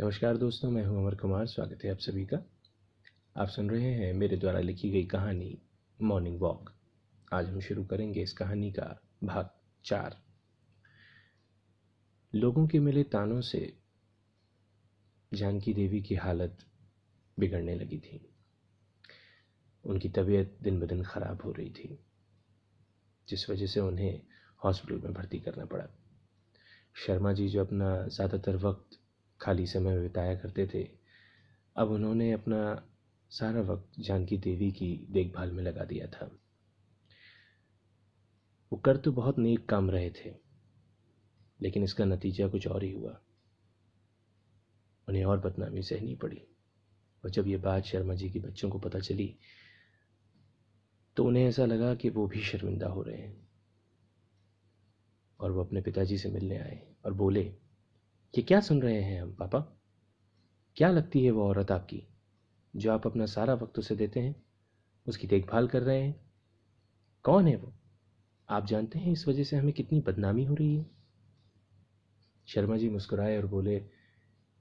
नमस्कार दोस्तों, मैं हूँ अमर कुमार, स्वागत है आप सभी का। आप सुन रहे हैं मेरे द्वारा लिखी गई कहानी, मॉर्निंग वॉक। आज हम शुरू करेंगे इस कहानी का भाग चार। लोगों के मिले तानों से जानकी देवी की हालत बिगड़ने लगी थी। उनकी तबीयत दिन ब दिन खराब हो रही थी, जिस वजह से उन्हें हॉस्पिटल में भर्ती करना पड़ा। शर्मा जी जो अपना ज़्यादातर वक्त खाली समय बिताया करते थे। अब उन्होंने अपना सारा वक्त जानकी देवी की देखभाल में लगा दिया था। वो कर तो बहुत नेक काम रहे थे, लेकिन इसका नतीजा कुछ और ही हुआ। उन्हें और बदनामी सहनी पड़ी, और जब ये बात शर्मा जी के बच्चों को पता चली तो उन्हें ऐसा लगा कि वो भी शर्मिंदा हो रहे हैं। और वो अपने पिताजी से मिलने आए और बोले कि क्या सुन रहे हैं हम, पापा? क्या लगती है वो औरत आपकी, जो आप अपना सारा वक्त उसे देते हैं? उसकी देखभाल कर रहे हैं? कौन है वो? आप जानते हैं इस वजह से हमें कितनी बदनामी हो रही है? शर्मा जी मुस्कुराए और बोले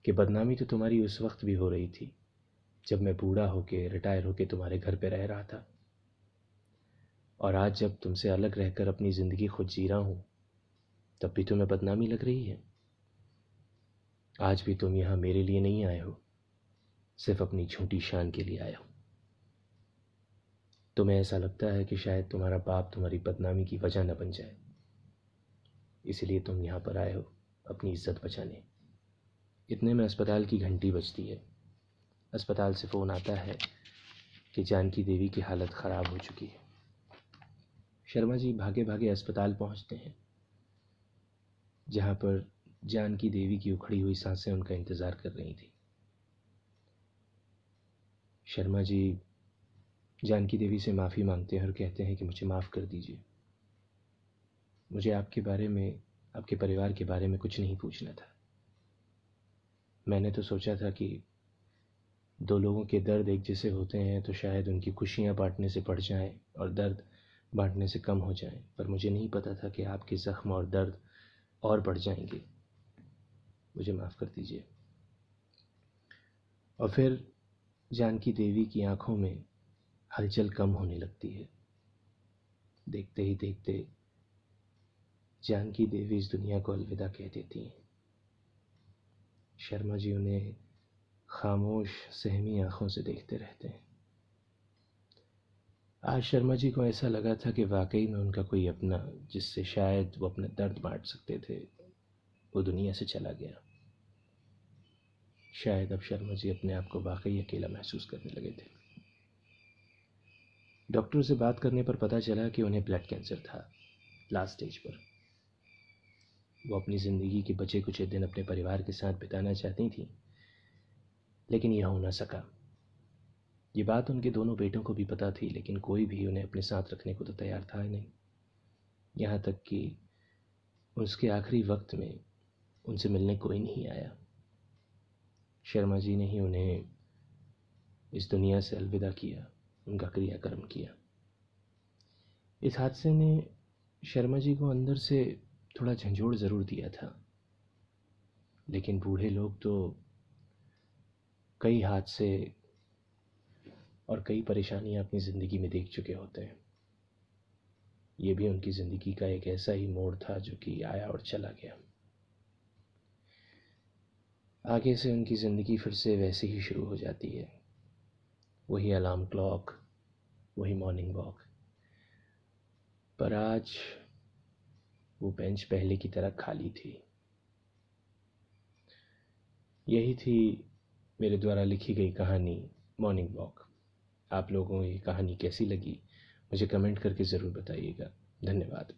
कि बदनामी तो तुम्हारी उस वक्त भी हो रही थी, जब मैं बूढ़ा होके, रिटायर होके तुम्हारे घर पे रह रहा था। और आज जब तुमसे अलग रहकर अपनी ज़िंदगी खुद जी रहा हूँ, तब भी तुम्हें बदनामी लग रही है? आज भी तुम यहाँ मेरे लिए नहीं आए हो, सिर्फ़ अपनी झूठी शान के लिए आए हो। तुम्हें ऐसा लगता है कि शायद तुम्हारा बाप तुम्हारी बदनामी की वजह न बन जाए। इसलिए तुम यहाँ पर आए हो अपनी इज़्ज़त बचाने। इतने में अस्पताल की घंटी बजती है। अस्पताल से फ़ोन आता है कि जानकी देवी की हालत ख़राब हो चुकी है। शर्मा जी भागे भागे अस्पताल पहुँचते हैं, जहाँ पर जानकी देवी की उखड़ी हुई साँसें उनका इंतज़ार कर रही थी। शर्मा जी जानकी देवी से माफ़ी मांगते हैं और कहते हैं कि मुझे माफ़ कर दीजिए। मुझे आपके बारे में, आपके परिवार के बारे में कुछ नहीं पूछना था। मैंने तो सोचा था कि दो लोगों के दर्द एक जैसे होते हैं तो शायद उनकी खुशियाँ बांटने से बढ़ जाएँ और दर्द बांटने से कम हो जाएँ, पर मुझे नहीं पता था कि आपके ज़ख्म और दर्द और बढ़ जाएँगे। मुझे माफ़ कर दीजिए। और फिर जानकी देवी की आँखों में हलचल कम होने लगती है। देखते ही देखते जानकी देवी इस दुनिया को अलविदा कह देती हैं। शर्मा जी उन्हें खामोश, सहमी आँखों से देखते रहते हैं। आज शर्मा जी को ऐसा लगा था कि वाकई में उनका कोई अपना, जिससे शायद वो अपना दर्द बांट सकते थे, वो दुनिया से चला गया। शायद अब शर्मा जी अपने आप को वाकई अकेला महसूस करने लगे थे। डॉक्टर से बात करने पर पता चला कि उन्हें ब्लड कैंसर था, लास्ट स्टेज पर। वो अपनी ज़िंदगी के बचे कुछ दिन अपने परिवार के साथ बिताना चाहती थी, लेकिन यह हो ना सका। ये बात उनके दोनों बेटों को भी पता थी, लेकिन कोई भी उन्हें अपने साथ रखने को तो तैयार था ही नहीं। यहाँ तक कि उसके आखिरी वक्त में उनसे मिलने कोई नहीं आया। शर्मा जी ने ही उन्हें इस दुनिया से अलविदा किया, उनका क्रियाकर्म किया। इस हादसे ने शर्मा जी को अंदर से थोड़ा झंझोड़ ज़रूर दिया था। लेकिन बूढ़े लोग तो कई हादसे और कई परेशानियाँ अपनी ज़िंदगी में देख चुके होते हैं। ये भी उनकी ज़िंदगी का एक ऐसा ही मोड़ था जो कि आया और चला गया। आगे से उनकी ज़िंदगी फिर से वैसे ही शुरू हो जाती है। वही अलार्म क्लॉक, वही मॉर्निंग वॉक। पर आज वो बेंच पहले की तरह खाली थी। यही थी मेरे द्वारा लिखी गई कहानी, मॉर्निंग वॉक। आप लोगों को ये कहानी कैसी लगी, मुझे कमेंट करके ज़रूर बताइएगा। धन्यवाद।